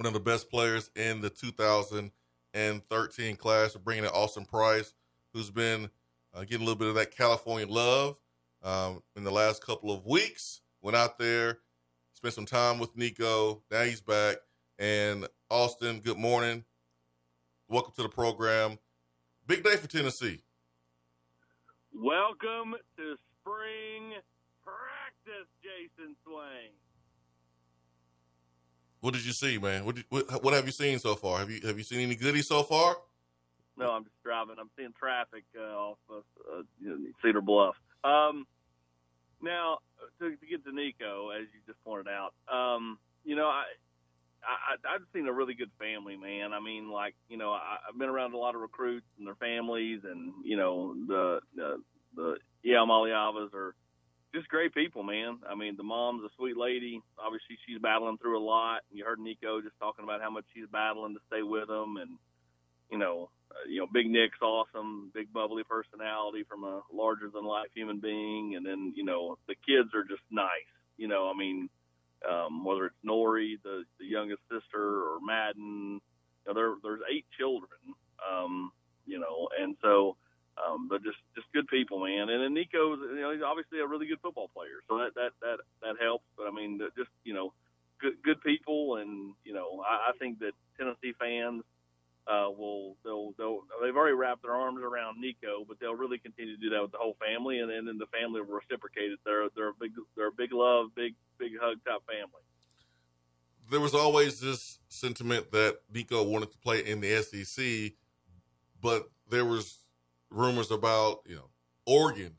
one of the best players in the 2013 class, bringing in Austin Price, who's been uh, getting a little bit of that California love um, in the last couple of weeks. Went out there, spent some time with Nico. Now he's back. And Austin, good morning. Welcome to the program. Big day for Tennessee. Welcome to spring practice, Jason Swain. What did you see, man? What, did, what, what have you seen so far? Have you have you seen any goodies so far? No, I'm just driving. I'm seeing traffic uh, off of uh, Cedar Bluff. Um, now, to, to, get to Nico, as you just pointed out, um, you know, I, I, I've seen a really good family, man. I mean, like, you know, I, I've been around a lot of recruits and their families, and you know, the the, the Iamaleavas are just great people, man. I mean, the mom's a sweet lady. Obviously, she's battling through a lot. And you heard Nico just talking about how much she's battling to stay with him, and you know, uh, you know, Big Nick's awesome, big bubbly personality from a larger than life human being, and then you know the kids are just nice. You know, I mean, um, whether it's Nori, the the youngest sister, or Madden, you know, there there's eight children. Um, you know, and so um, they're just just good people, man. And then Nico's, you know, he's obviously a really good football player, so that that that that helps. But I mean, just you know, good good people, and you know, I, I think that Tennessee fans uh, will they'll, they'll they've already wrapped their arms around Nico, but they'll really continue to do that with the whole family, and then the family will reciprocate it. They're they're a big they're a big love, big big hug type family. There was always this sentiment that Nico wanted to play in the SEC, but there was rumors about you know Oregon.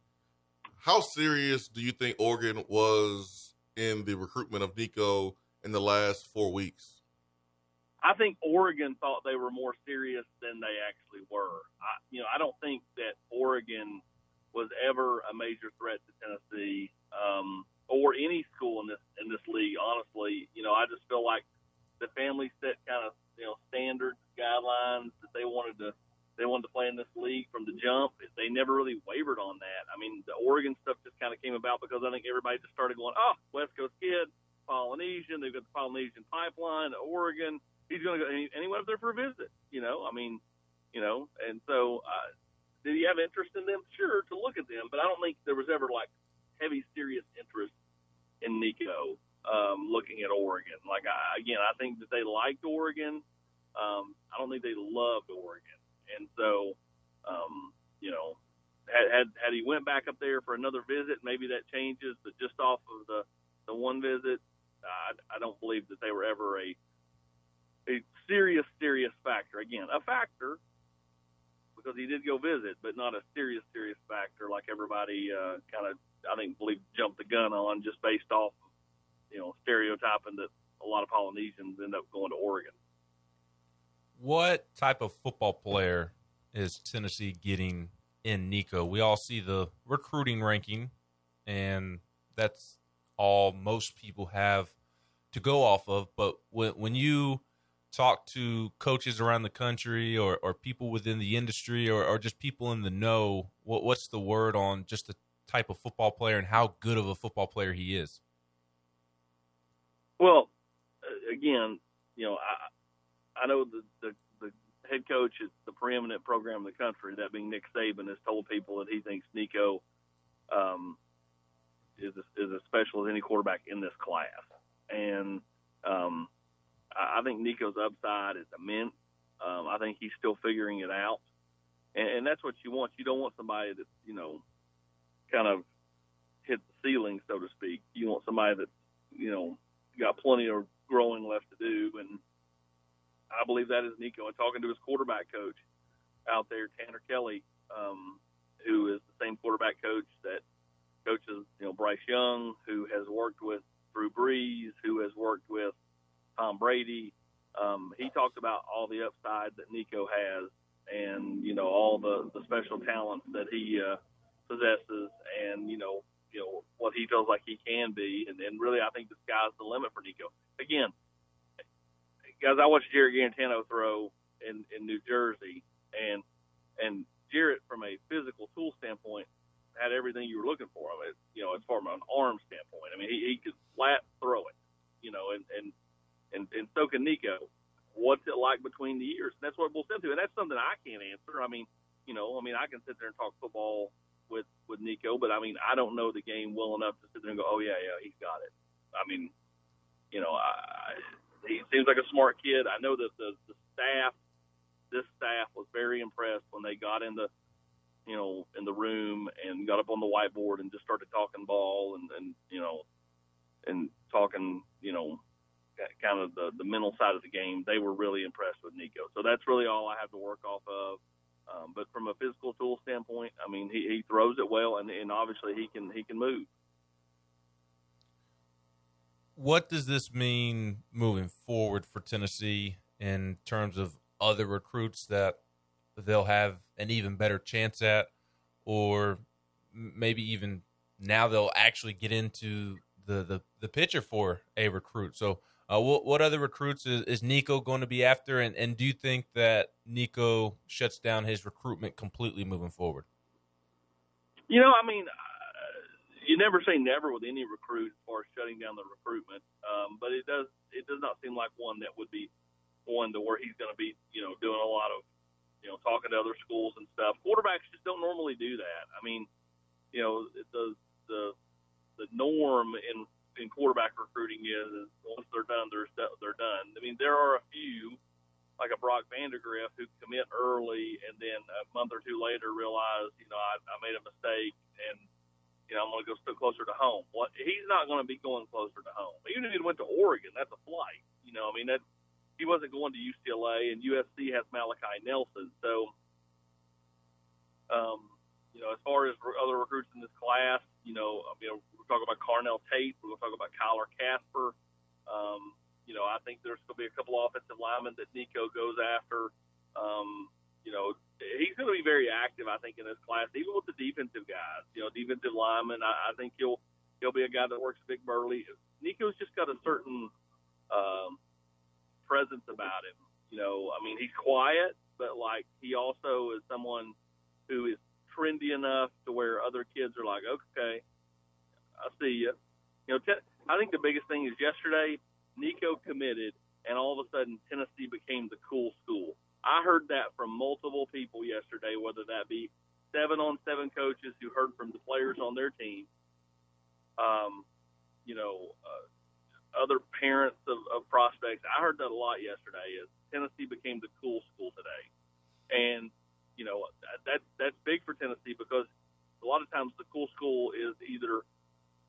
How serious do you think Oregon was in the recruitment of Nico in the last four weeks? I think Oregon thought they were more serious than they actually were. I, you know, I don't think that Oregon was ever a major threat to Tennessee um, or any school in this in this league. Honestly, you know, I just feel like the family set kind of you know standards, guidelines that they wanted to they wanted to play in this league from the jump. They never really wavered on that. I mean, the Oregon stuff just kind of came about because I think everybody just started going, oh, West Coast kid, Polynesian. They've got the Polynesian pipeline, Oregon he's going to go, and he, went up there for a visit. You know, I mean, you know, and so uh, did he have interest in them? Sure, to look at them, but I don't think there was ever like heavy, serious interest in Nico um, looking at Oregon. Like I, again, I think that they liked Oregon. Um, I don't think they loved Oregon, and so um, you know, had, had had he went back up there for another visit, maybe that changes. But just off of the the one visit, I, I don't believe that they were ever a a serious, serious factor. Again, a factor because he did go visit, but not a serious, serious factor like everybody uh, kind of, I think, believe jumped the gun on just based off, you know, stereotyping that a lot of Polynesians end up going to Oregon. What type of football player is Tennessee getting in Nico? We all see the recruiting ranking, and that's all most people have to go off of. But when when you talk to coaches around the country or, or people within the industry or, or just people in the know, what, what's the word on just the type of football player and how good of a football player he is? Well, uh, again, you know, I, I know the, the, the head coach at the preeminent program in the country, that being Nick Saban, has told people that he thinks Nico um, is, is as special as any quarterback in this class. And, um, I think Nico's upside is immense. Um, I think he's still figuring it out, and, and that's what you want. You don't want somebody that you know kind of hit the ceiling, so to speak. You want somebody that you know got plenty of growing left to do, and I believe that is Nico. And talking to his quarterback coach out there, Tanner Kelly, um, who is the same quarterback coach that coaches you know Bryce Young, who has worked with Drew Brees, who has worked with Tom Brady. um, he talked about all the upside that Nico has, and you know all the the special talents that he uh, possesses, and you know you know what he feels like he can be, and, and really I think the sky's the limit for Nico. Again, guys, I watched Jarrett Guarantano throw in in New Jersey, and and Jarrett from a physical tool standpoint had everything you were looking for him. It, you know, as far as an arm standpoint, I mean, he, he could flat throw it. You know, and and and and so can Nico. What's it like between the years? And that's what we'll send to, and that's something I can't answer. I mean, you know, I mean, I can sit there and talk football with with Nico, but I mean, I don't know the game well enough to sit there and go, oh yeah, yeah, he's got it. I mean, you know, I, he seems like a smart kid. I know that the, the staff, this staff was very impressed when they got in the, you know, in the room and got up on the whiteboard and just started talking ball and, and you know, and talking, you know, kind of the, the mental side of the game. They were really impressed with Nico. So that's really all I have to work off of. Um, but from a physical tool standpoint, I mean, he, he throws it well, and, and obviously he can he can move. What does this mean moving forward for Tennessee in terms of other recruits that they'll have an even better chance at, or maybe even now they'll actually get into the the, the picture for a recruit. So, uh, what what other recruits is, is Nico going to be after, and, and do you think that Nico shuts down his recruitment completely moving forward? You know, I mean, you never say never with any recruit as far as shutting down the recruitment, um, but it does it does not seem like one that would be one to where he's going to be you know doing a lot of you know talking to other schools and stuff. Quarterbacks just don't normally do that. I mean, you know, the the the norm in in quarterback recruiting is, once they're done, they're they're done. I mean, there are a few like a Brock Vandagriff who commit early and then a month or two later realize, you know, I, I made a mistake and you know I'm going to go still closer to home. What he's not going to be going closer to home. Even if he went to Oregon, that's a flight. You know, I mean that he wasn't going to UCLA and USC has Malachi Nelson, so. Um, you know, as far as other recruits in this class, you know, you know, we're talking about Carnell Tate, we're going to talk about Kyler Kasper. Um, you know, I think there's going to be a couple offensive linemen that Nico goes after. Um, you know, he's going to be very active, I think, in this class, even with the defensive guys. You know, defensive linemen. I, I think he'll he'll be a guy that works big burly. Nico's just got a certain um, presence about him. You know, I mean, he's quiet, but like he also is someone who is trendy enough to where other kids are like, okay, I see you. You know, te- I think the biggest thing is yesterday Nico committed, and all of a sudden Tennessee became the cool school. I heard that from multiple people yesterday, whether that be seven on seven coaches who heard from the players on their team, um, you know, uh, other parents of, of prospects. I heard that a lot yesterday. Is Tennessee became the cool school today, and you know that that's big for Tennessee because a lot of times the cool school is either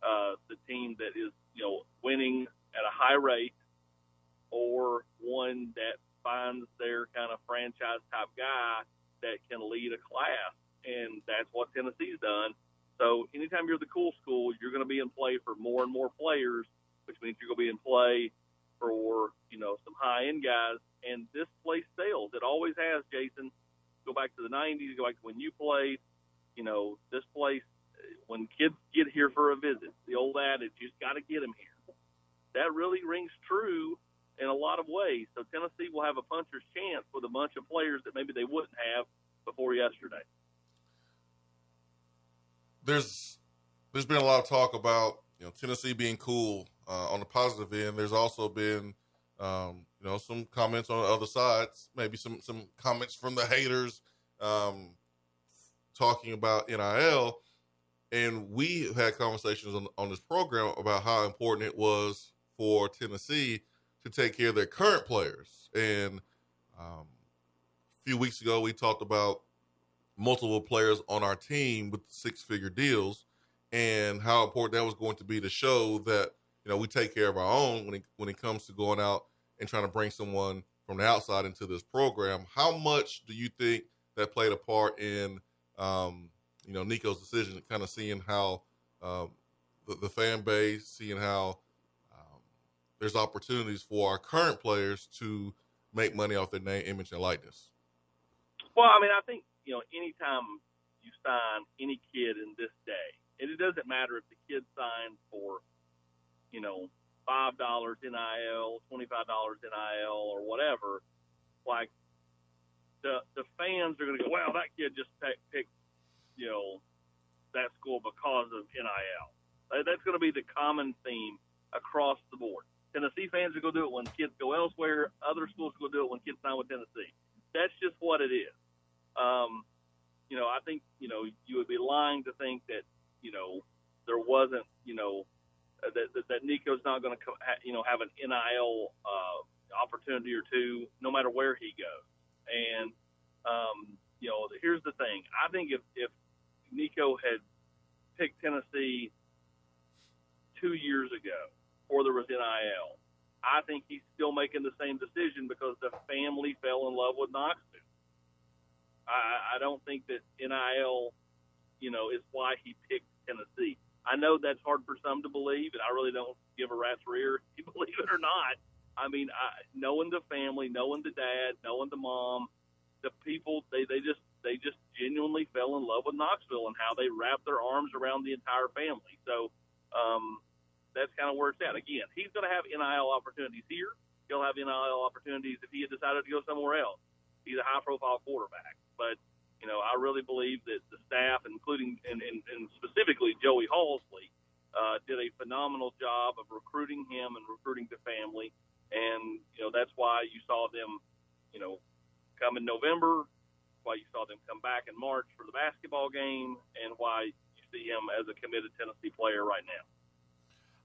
uh, the team that is you know winning at a high rate or one that finds their kind of franchise type guy that can lead a class, and that's what Tennessee's done. So anytime you're the cool school, you're going to be in play for more and more players, which means you're going to be in play for you know some high end guys. And this place sells. It always has, Jason go back to the 90s, go back to when you played. You know, this place, when kids get here for a visit, the old adage, you just got to get them here. That really rings true in a lot of ways. So Tennessee will have a puncher's chance with a bunch of players that maybe they wouldn't have before yesterday. There's there's been a lot of talk about you know Tennessee being cool uh, on the positive end. There's also been um, you know, some comments on the other sides, maybe some some comments from the haters um, talking about NIL. And we had conversations on, on this program about how important it was for Tennessee to take care of their current players. And um, a few weeks ago, we talked about multiple players on our team with six figure deals and how important that was going to be to show that you know we take care of our own when it when it comes to going out and trying to bring someone from the outside into this program. How much do you think that played a part in, um, you know, Nico's decision, kind of seeing how um, the, the, fan base, seeing how there's opportunities for our current players to make money off their name, image, and likeness. Well, I mean, I think you know, anytime you sign any kid in this day, and it doesn't matter if the kid signs for, you know, five dollars NIL, twenty five dollars NIL, or whatever. Like the the fans are going to go, wow, that kid just picked, you know, that school because of NIL. That's going to be the common theme across the board. Tennessee fans are going to do it when kids go elsewhere. Other schools are going to do it when kids sign with Tennessee. That's just what it is. Um, you know, I think you know you would be lying to think that you know there wasn't you know that that, that Nico's not going to you know have an NIL uh, opportunity or two no matter where he goes. And um, you know, here's the thing. I think if if Nico had picked Tennessee two years ago, before there was NIL, I think he's still making the same decision because the family fell in love with Knoxville. I, I don't think that NIL, you know, is why he picked Tennessee. I know that's hard for some to believe, and I really don't give a rat's rear if you believe it or not. I mean, I, knowing the family, knowing the dad, knowing the mom, the people, they they just they just genuinely fell in love with Knoxville and how they wrapped their arms around the entire family. So um, that's kind of where it's at. Again, he's going to have NIL opportunities here. He'll have NIL opportunities if he had decided to go somewhere else. He's a high-profile quarterback, but you know, I really believe that the staff, including and, and, and specifically Joey Halzle, uh, did a phenomenal job of recruiting him and recruiting the family. And, you know, that's why you saw them, you know, come in November, why you saw them come back in March for the basketball game, and why you see him as a committed Tennessee player right now.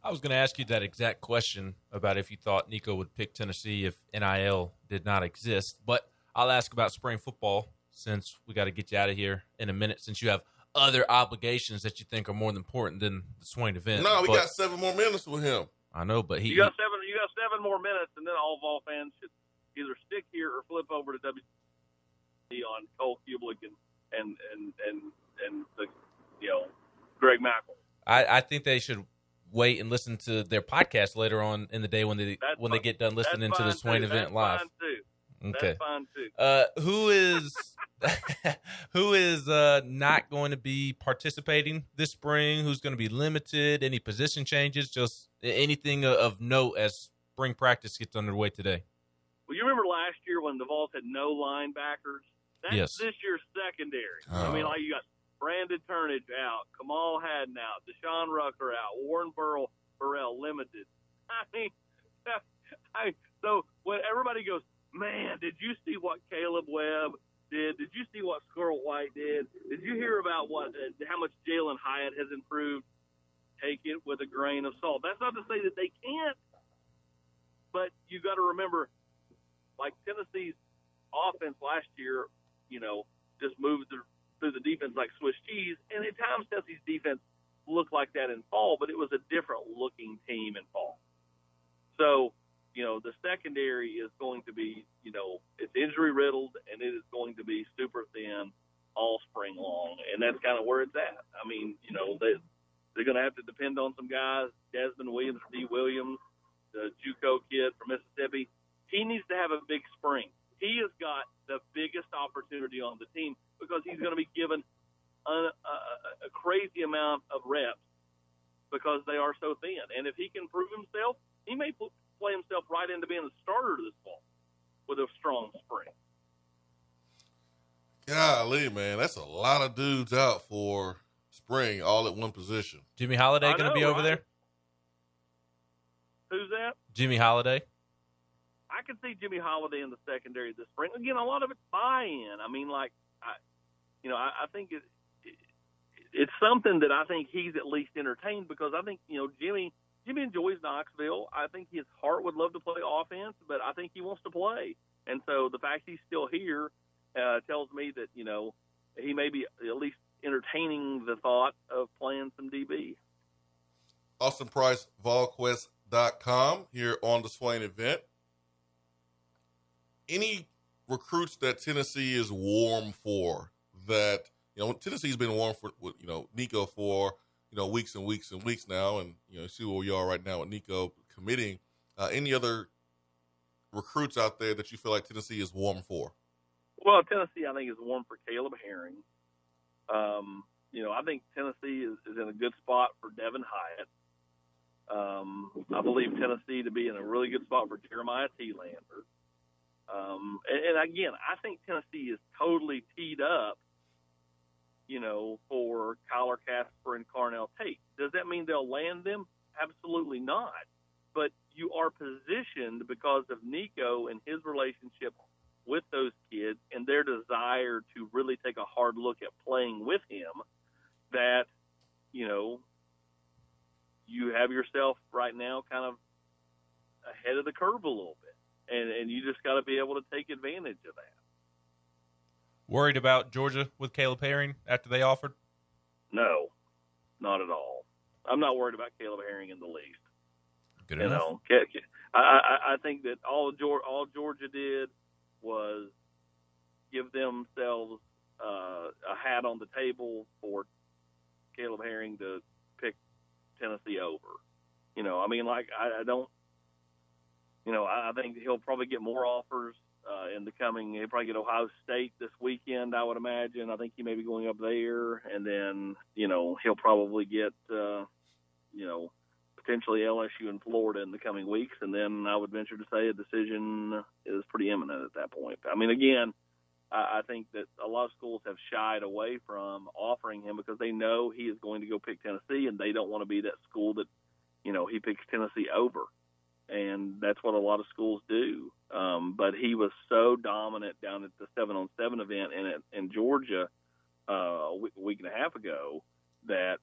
I was going to ask you that exact question about if you thought Nico would pick Tennessee if NIL did not exist, but I'll ask about spring football since we got to get you out of here in a minute, since you have other obligations that you think are more important than the Swain event. No, we but, got seven more minutes with him. I know, but he you got seven. You got seven more minutes, and then all Vol fans should either stick here or flip over to W on Cole Cubelic and and and and and the you know Greg McElroy. I, I think they should wait and listen to their podcast later on in the day when they that's when fine. they get done listening to the Swain too. event that's live. Okay. That's fine too. Uh, who is who is uh, not going to be participating this spring? Who's going to be limited? Any position changes? Just anything of note as spring practice gets underway today. Well, you remember last year when the Vols had no linebackers? That's yes. this year's secondary. Oh. I mean, like you got Brandon Turnage out, Kamal Hadden out, Deshaun Rucker out, Warren Burrell, Burrell limited. I mean, I, so when everybody goes, man, did you see what Caleb Webb did? Did you see what Squirrel White did? Did you hear about what uh, how much Jalin Hyatt has improved? Take it with a grain of salt. That's not to say that they can't, but you got to remember, like Tennessee's offense last year, you know, just moved through the defense like Swiss cheese, and at times Tennessee's defense looked like that in fall, but it was a different looking team in fall. So you know, the secondary is going to be, you know, it's injury riddled and it is going to be super thin all spring long. And that's kind of where it's at. I mean, you know, they, they're going to have to depend on some guys. Desmond Williams, D. Williams, the Juco kid from Mississippi. He needs to have a big spring. He has got the biggest opportunity on the team because he's going to be given a, a, a crazy amount of reps because they are so thin. And if he can prove himself, he may play himself right into being a starter this fall with a strong spring. Golly, man, that's a lot of dudes out for spring, all at one position. Jimmy Holiday going to be over right? there? Who's that? Jimmy Holiday. I can see Jimmy Holiday in the secondary this spring. Again, a lot of it's buy-in. I mean, like, I, you know, I, I think it, it, it's something that I think he's at least entertained because I think you know Jimmy Jimmy enjoys Knoxville. I think his heart would love to play offense, but I think he wants to play. And so the fact he's still here uh, tells me that you know he may be at least entertaining the thought of playing some DB. Austin Price, VolQuest.com here on the Swain event. Any recruits that Tennessee is warm for that you know Tennessee's been warm for you know Nico for you know, weeks and weeks and weeks now, and you know, see where we are right now with Nico committing Uh, any other recruits out there that you feel like Tennessee is warm for? Well, Tennessee, I think, is warm for Caleb Herring. Um, you know, I think Tennessee is, is in a good spot for Devin Hyatt. Um, I believe Tennessee to be in a really good spot for Jeremiah Telander. Um, and, and again, I think Tennessee is totally teed up, you know, for Kyler Kasper and Carnell Tate. Does that mean they'll land them? Absolutely not. But you are positioned because of Nico and his relationship with those kids and their desire to really take a hard look at playing with him that, you know, you have yourself right now kind of ahead of the curve a little bit. And, and you just got to be able to take advantage of that. Worried about Georgia with Caleb Herring after they offered? No, not at all. I'm not worried about Caleb Herring in the least. Good you enough. know, I, I, I think that all Georgia, all Georgia did was give themselves uh, a hat on the table for Caleb Herring to pick Tennessee over. You know, I mean, like I, I don't. You know, I, think he'll probably get more offers uh, in the coming. He'll probably get Ohio State this weekend. I would imagine. I think he may be going up there, and then you know he'll probably get. Uh, you know, potentially LSU and Florida in the coming weeks, and then I would venture to say a decision is pretty imminent at that point. I mean, again, I, I think that a lot of schools have shied away from offering him because they know he is going to go pick Tennessee, and they don't want to be that school that, you know, he picks Tennessee over, and that's what a lot of schools do. Um, but he was so dominant down at the seven on seven event in in Georgia uh, a week, and a half ago that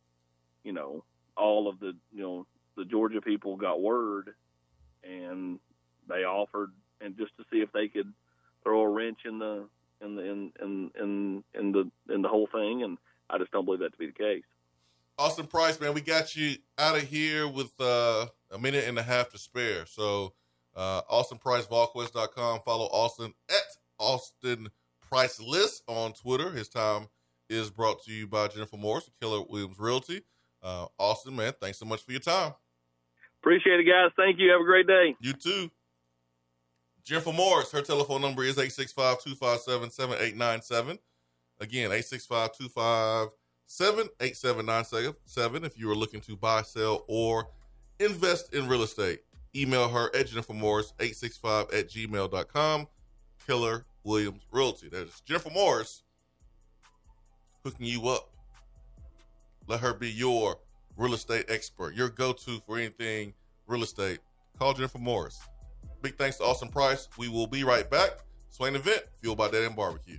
you know all of the you know the Georgia people got word, and they offered, and just to see if they could throw a wrench in the in the in in in, in the in the whole thing, and I just don't believe that to be the case. Austin Price, man, we got you out of here with uh, a minute and a half to spare. So, uh, AustinPriceVolQuest.com. Follow Austin at Austin Price List on Twitter. His time is brought to you by Jennifer Morris, Keller Williams Realty. Uh, Austin, man, thanks so much for your time. Appreciate it, guys. Thank you. Have a great day. You too. Jennifer Morris, her telephone number is 865 257 7897. Again, 865 257 8797 if you are looking to buy, sell, or invest in real estate. Email her at Jennifer Morris, 865 at gmail.com. Keller Williams Realty. That's Jennifer Morris hooking you up. Let her be your real estate expert, your go to for anything real estate. Call Jennifer Morris. Big thanks to Austin Price. We will be right back. Swain event, fueled by Dead End Barbecue.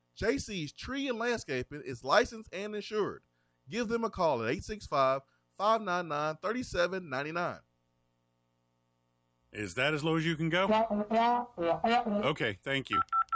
JC's Tree and Landscaping is licensed and insured. Give them a call at 865 599 3799. Is that as low as you can go? Okay, thank you.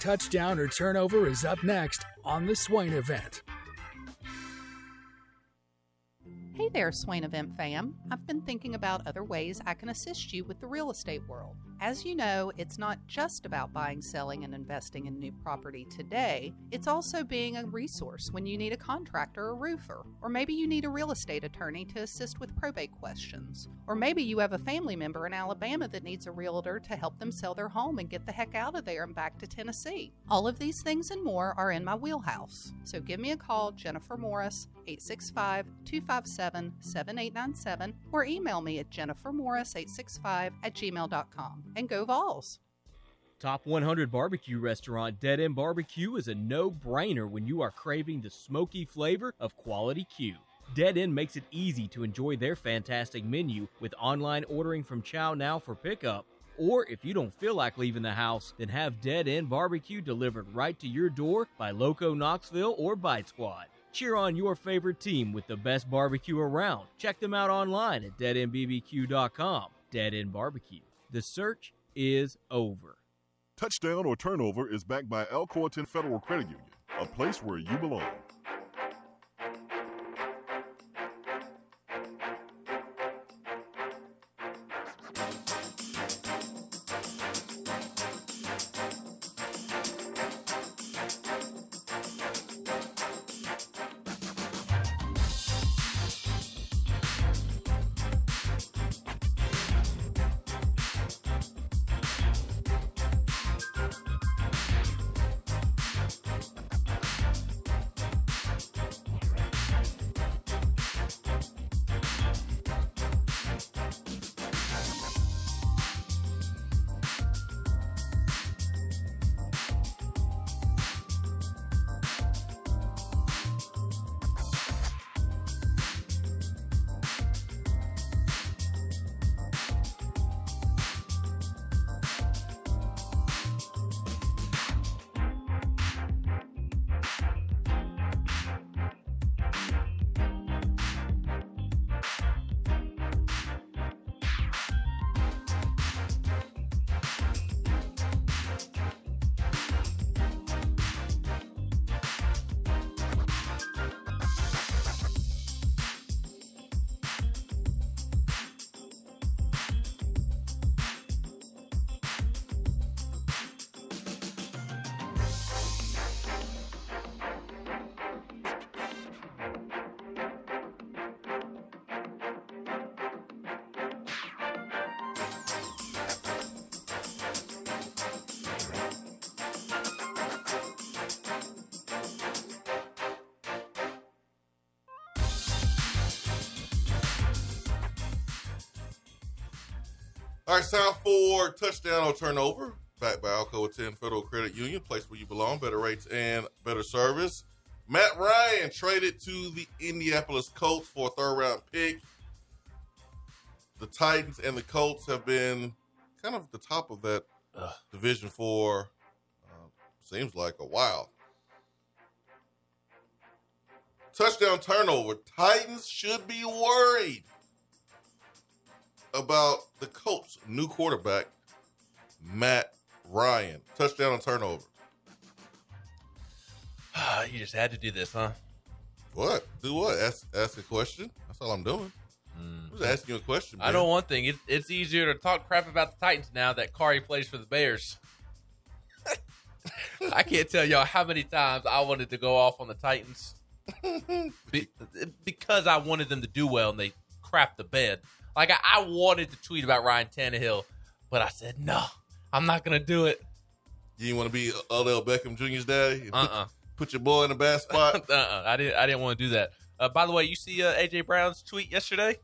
Touchdown or turnover is up next on the Swain event. Hey there, Swain Event fam. I've been thinking about other ways I can assist you with the real estate world. As you know, it's not just about buying, selling, and investing in new property today, it's also being a resource when you need a contractor or a roofer, or maybe you need a real estate attorney to assist with probate questions, or maybe you have a family member in Alabama that needs a realtor to help them sell their home and get the heck out of there and back to Tennessee. All of these things and more are in my wheelhouse. So give me a call, Jennifer Morris, 865 257 7897, or email me at jennifermorris865 at gmail.com. And go Vols! Top 100 barbecue restaurant Dead End Barbecue is a no brainer when you are craving the smoky flavor of quality Q. Dead End makes it easy to enjoy their fantastic menu with online ordering from Chow Now for pickup. Or if you don't feel like leaving the house, then have Dead End Barbecue delivered right to your door by Loco Knoxville or Bite Squad. Cheer on your favorite team with the best barbecue around. Check them out online at deadendbbq.com. Dead End Barbecue. The search is over. Touchdown or turnover is backed by Alcoa Tenn Federal Credit Union, a place where you belong. All right, time for touchdown or turnover. Backed by Alcoa Tenn Federal Credit Union, place where you belong, better rates and better service. Matt Ryan traded to the Indianapolis Colts for a third round pick. The Titans and the Colts have been kind of at the top of that uh, division for uh, seems like a while. Touchdown turnover. Titans should be worried about the Colts' new quarterback, Matt Ryan. Touchdown and turnover. you just had to do this, huh? What? Do what? Ask ask a question. That's all I'm doing. Mm. I'm just asking you a question. Man. I know one thing. It, it's easier to talk crap about the Titans now that Kari plays for the Bears. I can't tell y'all how many times I wanted to go off on the Titans Be, because I wanted them to do well and they crap the bed. Like I, I wanted to tweet about Ryan Tannehill, but I said no, I'm not gonna do it. You didn't want to be Odell Beckham Jr.'s daddy. Uh uh Put your boy in a bad spot. uh uh I didn't. I didn't want to do that. Uh, by the way, you see uh, AJ Brown's tweet yesterday?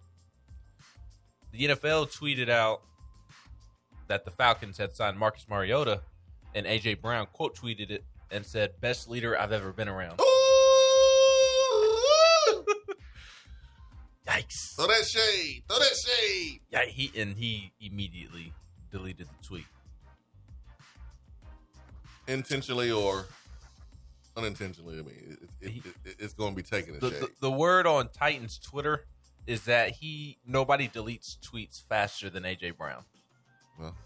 The NFL tweeted out that the Falcons had signed Marcus Mariota, and AJ Brown quote tweeted it and said, "Best leader I've ever been around." Yikes! Throw that shade. Throw that shade. Yeah, he and he immediately deleted the tweet, intentionally or unintentionally. I mean, it, it, it, it's going to be taken. The, the, the, word on Titans Twitter is that he nobody deletes tweets faster than AJ Brown. Well,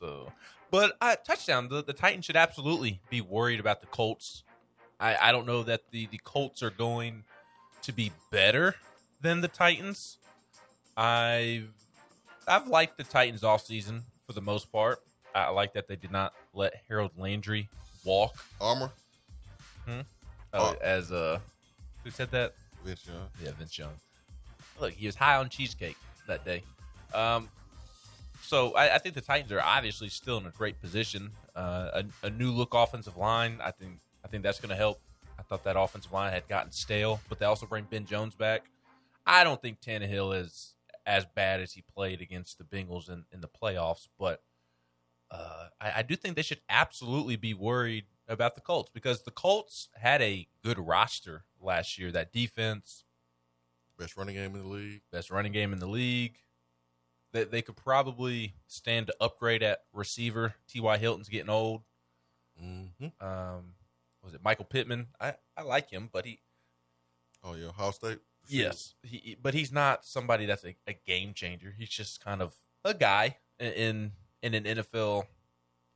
so, but uh, touchdown. The, the Titans should absolutely be worried about the Colts. I, I don't know that the the Colts are going to be better than the Titans. I've I've liked the Titans all season for the most part. I like that they did not let Harold Landry walk. Armor. Hmm? Oh, as uh, who said that? Vince Young. Yeah, Vince Young. Look, he was high on cheesecake that day. Um, so I, I think the Titans are obviously still in a great position. Uh, a, a new look offensive line. I think I think that's going to help. Thought that offensive line had gotten stale, but they also bring Ben Jones back. I don't think Tannehill is as bad as he played against the Bengals in, in the playoffs, but uh, I, I do think they should absolutely be worried about the Colts because the Colts had a good roster last year. That defense, Best running game in the league. best running game in the league. They, they could probably stand to upgrade at receiver. T.Y. Hilton's getting old. Mm-hmm. Um, was it Michael Pittman? I, I like him, but he Oh yeah, Ohio State. yes, he but he's not somebody that's a, a game changer. He's just kind of a guy in in an NFL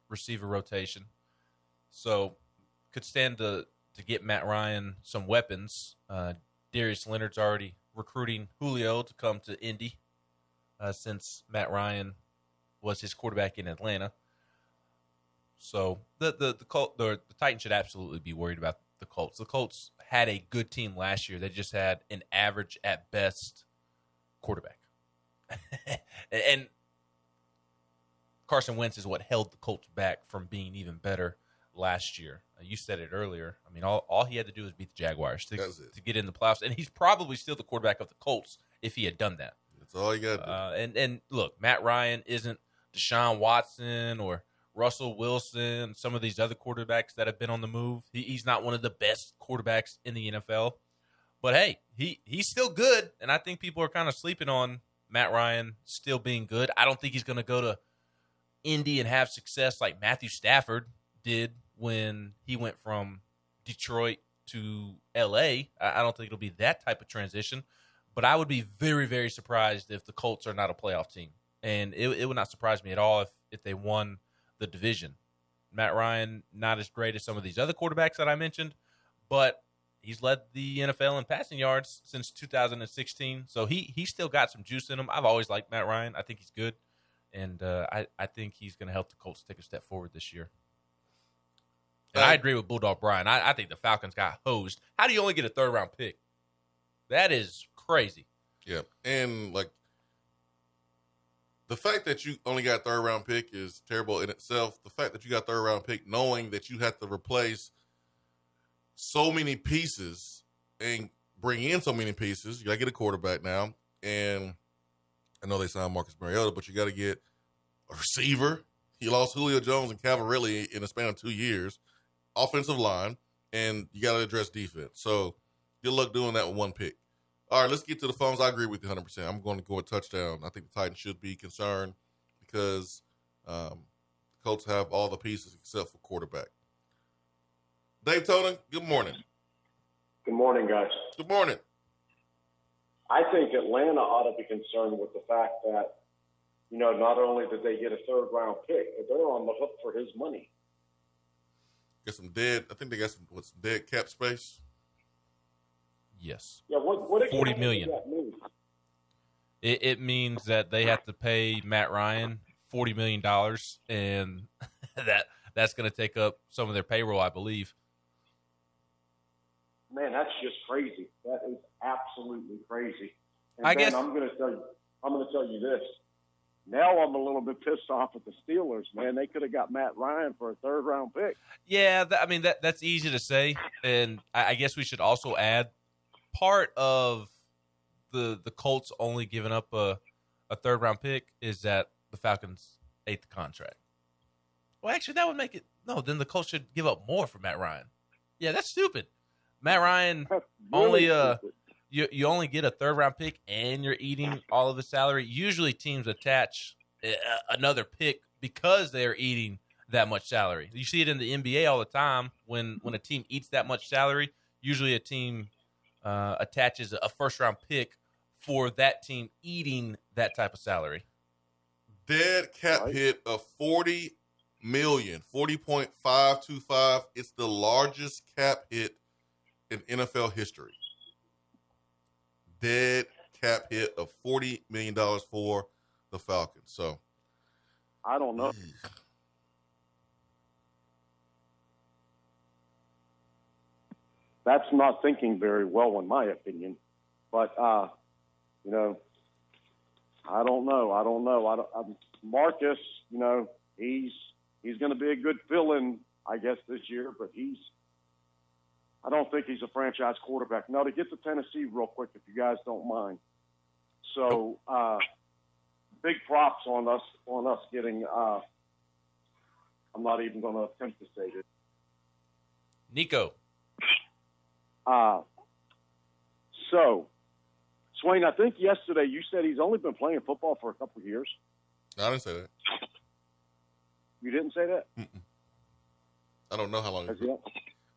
receiver rotation. So could stand to to get Matt Ryan some weapons. Uh, Darius Leonard's already recruiting Julio to come to Indy uh, since Matt Ryan was his quarterback in Atlanta. So the the the, Col- the the Titans should absolutely be worried about the Colts. The Colts had a good team last year. They just had an average at best quarterback, and Carson Wentz is what held the Colts back from being even better last year. Uh, you said it earlier. I mean, all, all he had to do was beat the Jaguars to, to get in the playoffs, and he's probably still the quarterback of the Colts if he had done that. That's all you got. to do. Uh, and and look, Matt Ryan isn't Deshaun Watson or Russell Wilson, some of these other quarterbacks that have been on the move. He, he's not one of the best quarterbacks in the NFL. But hey, he he's still good, and I think people are kind of sleeping on Matt Ryan still being good. I don't think he's going to go to Indy and have success like Matthew Stafford did when he went from Detroit to LA. I don't think it'll be that type of transition, but I would be very, very surprised if the Colts are not a playoff team. And it, it would not surprise me at all if, if they won the division. Matt Ryan, not as great as some of these other quarterbacks that I mentioned, but he's led the NFL in passing yards since 2016. So he he still got some juice in him. I've always liked Matt Ryan. I think he's good. And uh, I, I think he's going to help the Colts take a step forward this year. And I agree with Bulldog Brian. I, I think the Falcons got hosed. How do you only get a third round pick? That is crazy. Yeah, and like the fact that you only got third round pick is terrible in itself. The fact that you got third round pick, knowing that you have to replace so many pieces and bring in so many pieces, you got to get a quarterback now. And I know they signed Marcus Mariota, but you got to get a receiver. He lost Julio Jones and Calvin Ridley in a span of two years. Offensive line, and you got to address defense. So good luck doing that with one pick. All right, let's get to the phones. I agree with you 100%. I'm going to go with touchdown. I think the Titans should be concerned because um, the Colts have all the pieces except for quarterback. Dave Tonin, good morning. Good morning, guys. Good morning. I think Atlanta ought to be concerned with the fact that, you know, not only did they get a third round pick, but they're on the hook for his money. Got some dead. I think they got some what's dead cap space. Yes. Yeah, what, what 40 exactly million. does that mean? It, it means that they have to pay Matt Ryan forty million dollars, and that that's going to take up some of their payroll, I believe. Man, that's just crazy. That is absolutely crazy. And I Ben, guess- I'm going to tell you. I'm going to tell you this. Now I'm a little bit pissed off at the Steelers. Man, they could have got Matt Ryan for a third round pick. Yeah, th- I mean that that's easy to say, and I, I guess we should also add part of the the Colts only giving up a a third round pick is that the Falcons ate the contract. Well, actually, that would make it no. Then the Colts should give up more for Matt Ryan. Yeah, that's stupid. Matt Ryan only uh you you only get a third round pick and you're eating all of his salary. Usually teams attach uh, another pick because they're eating that much salary. You see it in the NBA all the time when when a team eats that much salary. Usually a team uh, attaches a first round pick for that team eating that type of salary. Dead cap hit of 40 million, 40.525. It's the largest cap hit in NFL history. dead cap hit of forty million dollars for the Falcons. So I don't know. That's not thinking very well, in my opinion. But uh, you know, I don't know. I don't know. I don't, I'm, Marcus, you know, he's he's going to be a good fill-in, I guess, this year. But he's, I don't think he's a franchise quarterback. Now to get to Tennessee real quick, if you guys don't mind. So, uh, big props on us on us getting. Uh, I'm not even going to attempt to say this. Nico. Uh, so, Swain, I think yesterday you said he's only been playing football for a couple of years. I didn't say that. You didn't say that? Mm-mm. I don't know how long. Has He's, he?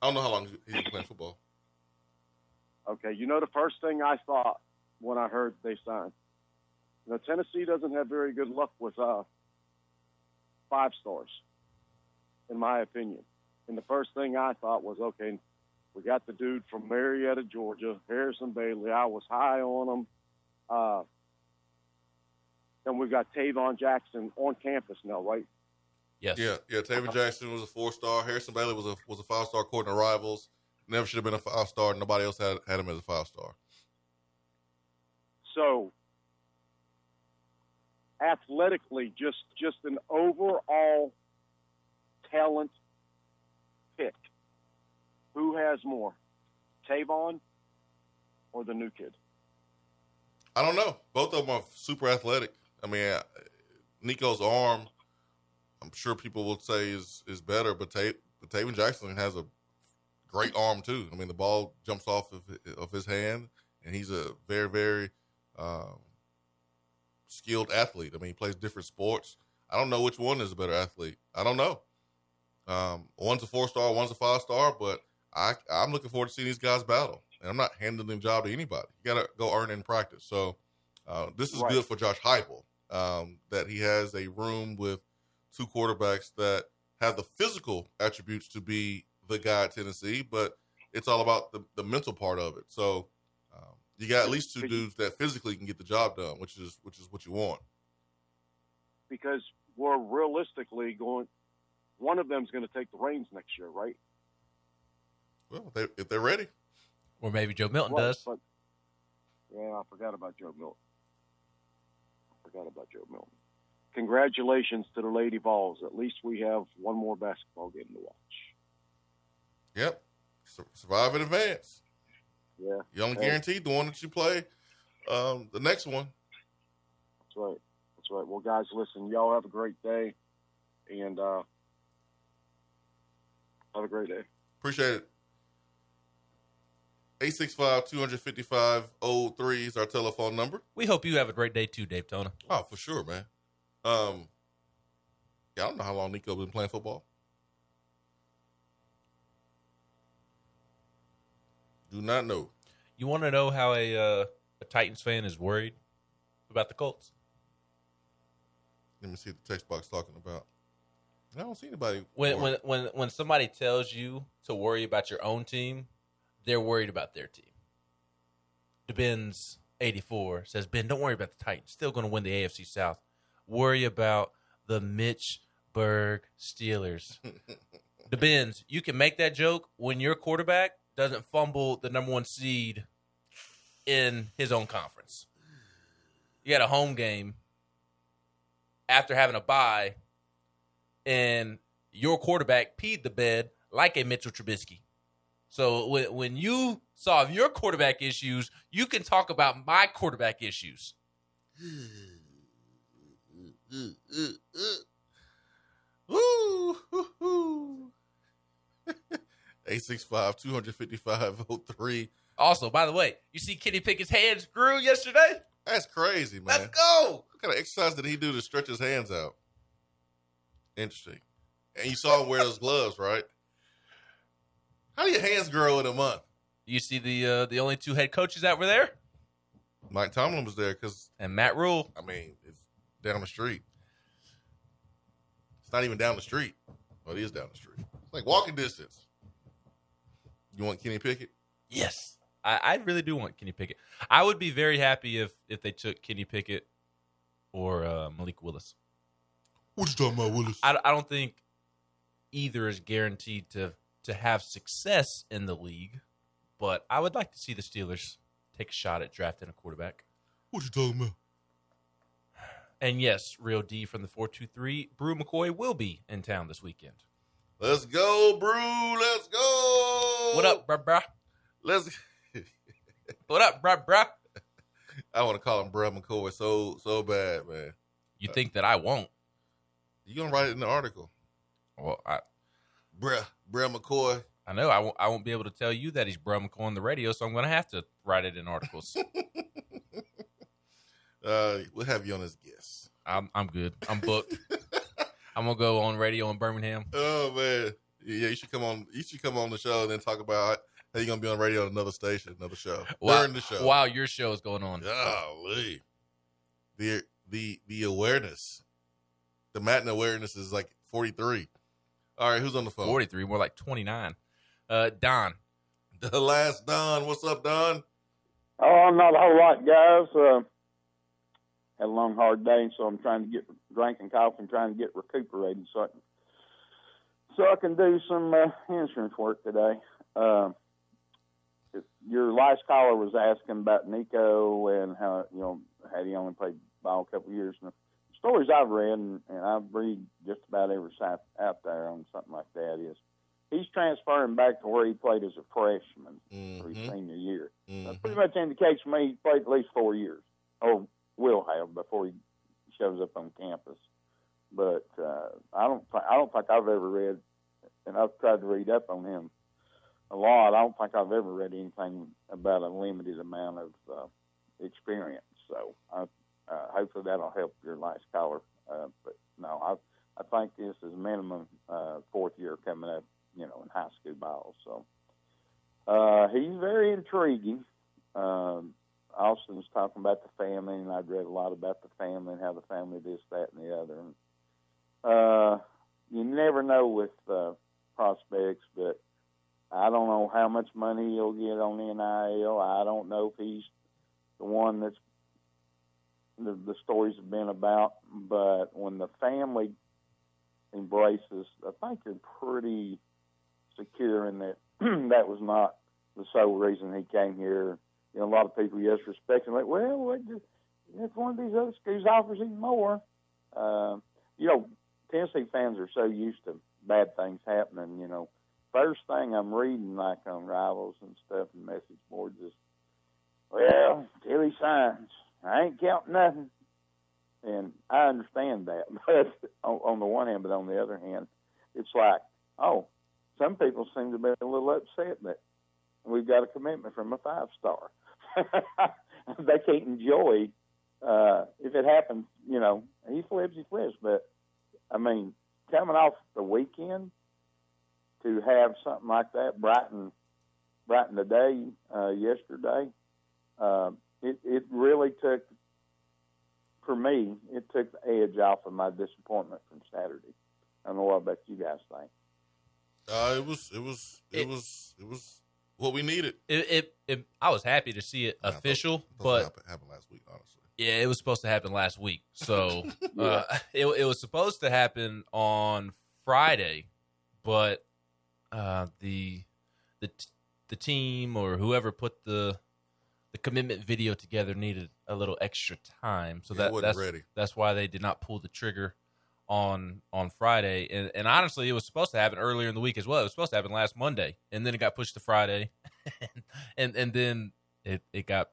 I don't know how long he's been playing football. Okay, you know the first thing I thought when I heard they signed. Know, Tennessee doesn't have very good luck with uh, five stars, in my opinion. And the first thing I thought was, okay, we got the dude from Marietta, Georgia, Harrison Bailey. I was high on him. Uh, then we've got Tayven Jackson on campus now, right? Yes. Yeah, yeah. Tayven Jackson was a four star. Harrison Bailey was a was a five star according to rivals. Never should have been a five star. Nobody else had had him as a five star. So athletically, just just an overall talent pick. Who has more, Tayven or the new kid? I don't know. Both of them are super athletic. I mean, uh, Nico's arm, I'm sure people will say is is better, but Ta- Jackson has a great arm too. I mean, the ball jumps off of of his hand, and he's a very very um, skilled athlete. I mean, he plays different sports. I don't know which one is a better athlete. I don't know. Um, one's a four star, one's a five star, but I I'm looking forward to seeing these guys battle. And I'm not handing the job to anybody. You got to go earn it in practice. So uh, this is Right. good for Josh Heupel um, that he has a room with two quarterbacks that have the physical attributes to be the guy at Tennessee, but it's all about the, the mental part of it. So um, you got at least two dudes that physically can get the job done, which is which is what you want. Because we're realistically going. One of them's going to take the reins next year, right? Well, if, they, if they're ready, Or maybe Joe Milton Right, does. But, yeah, I forgot about Joe Milton. I forgot about Joe Milton. Congratulations to the Lady Vols. At least we have one more basketball game to watch. yep, Sur- survive in advance. Yeah, You only Hey. guaranteed the one that you play. Um, the next one, that's right. That's right. Well, guys, listen. Y'all have a great day, and uh, have a great day. Appreciate it. 865-255-03 is our telephone number. We hope you have a great day too, Dave Tona. Oh, for sure, man. Um, yeah, I don't know how long Nico has been playing football. Do not know. You want to know how a uh, a Titans fan is worried about the Colts? Let me see the text box talking about. I don't see anybody. When when when when somebody tells you to worry about your own team, they're worried about their team. Eighty four says Ben, don't worry about the Titans. Still going to win the AFC South. Worry about the Mitch Berg Steelers. DeBenz, you can make that joke when your quarterback doesn't fumble the number one seed in his own conference. You had a home game after having a bye and your quarterback peed the bed like a Mitchell Trubisky. So when when you solve your quarterback issues, you can talk about my quarterback issues. Woo! Woo! 865-255-03. Also, by the way, you see Kenny Pickett's hands grew yesterday? That's crazy, man. Let's go. What kind of exercise did he do to stretch his hands out? Interesting. And you saw him wear those gloves, right? How do your hands grow in a month? You see the uh, the only two head coaches that were there, Mike Tomlin was there because, and Matt Rhule. I mean, it's down the street. It's not even down the street. Well, it is down the street. It's like walking distance. You want Kenny Pickett? Yes. I, I really do want Kenny Pickett. I would be very happy if if they took Kenny Pickett or uh, Malik Willis. What you talking about, Willis? I, I don't think either is guaranteed to to have success in the league, but I would like to see the Steelers take a shot at drafting a quarterback. What you talking about? And yes, Real D from the four two three, Bru McCoy will be in town this weekend. Let's go, Bru. Let's go. What up, bruh, bruh? Let's. what up, bruh, bruh? I want to call him Bruh McCoy so so bad, man. You think that I won't? You gonna write it in the article? Well, I, Bruh, Bruh McCoy. I know I won't. I won't be able to tell you that he's Bruh McCoy on the radio, so I'm going to have to write it in articles. Uh, we'll have you on as guest. I'm I'm good. I'm booked. I'm gonna go on radio in Birmingham. Oh man, yeah, you should come on. You should come on the show and then talk about how you're gonna be on radio at another station, another show While, during the show. while your show is going on. Golly. The the the awareness. The Madden awareness is like 43. All right, who's on the phone? 43, more like 29. Uh, Don. The last Don. What's up, Don? Oh, not a whole lot, guys. Uh, had a long, hard day, so I'm trying to get drinking coffee and trying to get recuperated so I can, so I can do some uh, insurance work today. Uh, your last caller was asking about Nico and how you know had he only played ball a couple of years. And the stories I've read, and, and I've read just about every site out there on something like that, is he's transferring back to where he played as a freshman for his Mhm. senior year. That Mhm. pretty much indicates to me he played at least four years, or will have before he shows up on campus. But uh, I don't, th- I don't think I've ever read, and I've tried to read up on him a lot. I don't think I've ever read anything about a limited amount of uh, experience. So I, uh, hopefully that'll help your last caller. Uh, but no, I, I think this is minimum uh, fourth year coming up, you know, in high school ball. So uh, he's very intriguing. Um, Austin's talking about the family, and I'd read a lot about the family and how the family this, that, and the other. And uh, you never know with uh, prospects, but I don't know how much money he'll get on NIL. I don't know if he's the one that's the, the stories have been about. But when the family embraces, I think you're pretty secure in that that was not the sole reason he came here. You know, a lot of people yes respect him like, well, do, if one of these other schools offers him more, uh, you know, Tennessee fans are so used to bad things happening. You know, first thing I'm reading like on rivals and stuff and message boards is, well, till he signs, I ain't counting nothing. And I understand that, but on, the one hand, but on the other hand, it's like, oh, some people seem to be a little upset that we've got a commitment from a five star. they can't enjoy uh if it happens, you know, he flips, he flips. But I mean, coming off the weekend to have something like that brighten brighten the day uh yesterday, uh, it it really took for me, it took the edge off of my disappointment from Saturday. I don't know what about you guys think. Uh, it was it was it, was it was what we needed. It, it, it I was happy to see it official, but happened, happened last week, honestly. Yeah, it was supposed to happen last week. So uh, it it was supposed to happen on Friday, but uh, the the the team or whoever put the the commitment video together needed a little extra time. So that that's ready. that's why they did not pull the trigger on on Friday. And and honestly, it was supposed to happen earlier in the week as well. It was supposed to happen last Monday, and then it got pushed to Friday, and and then it it got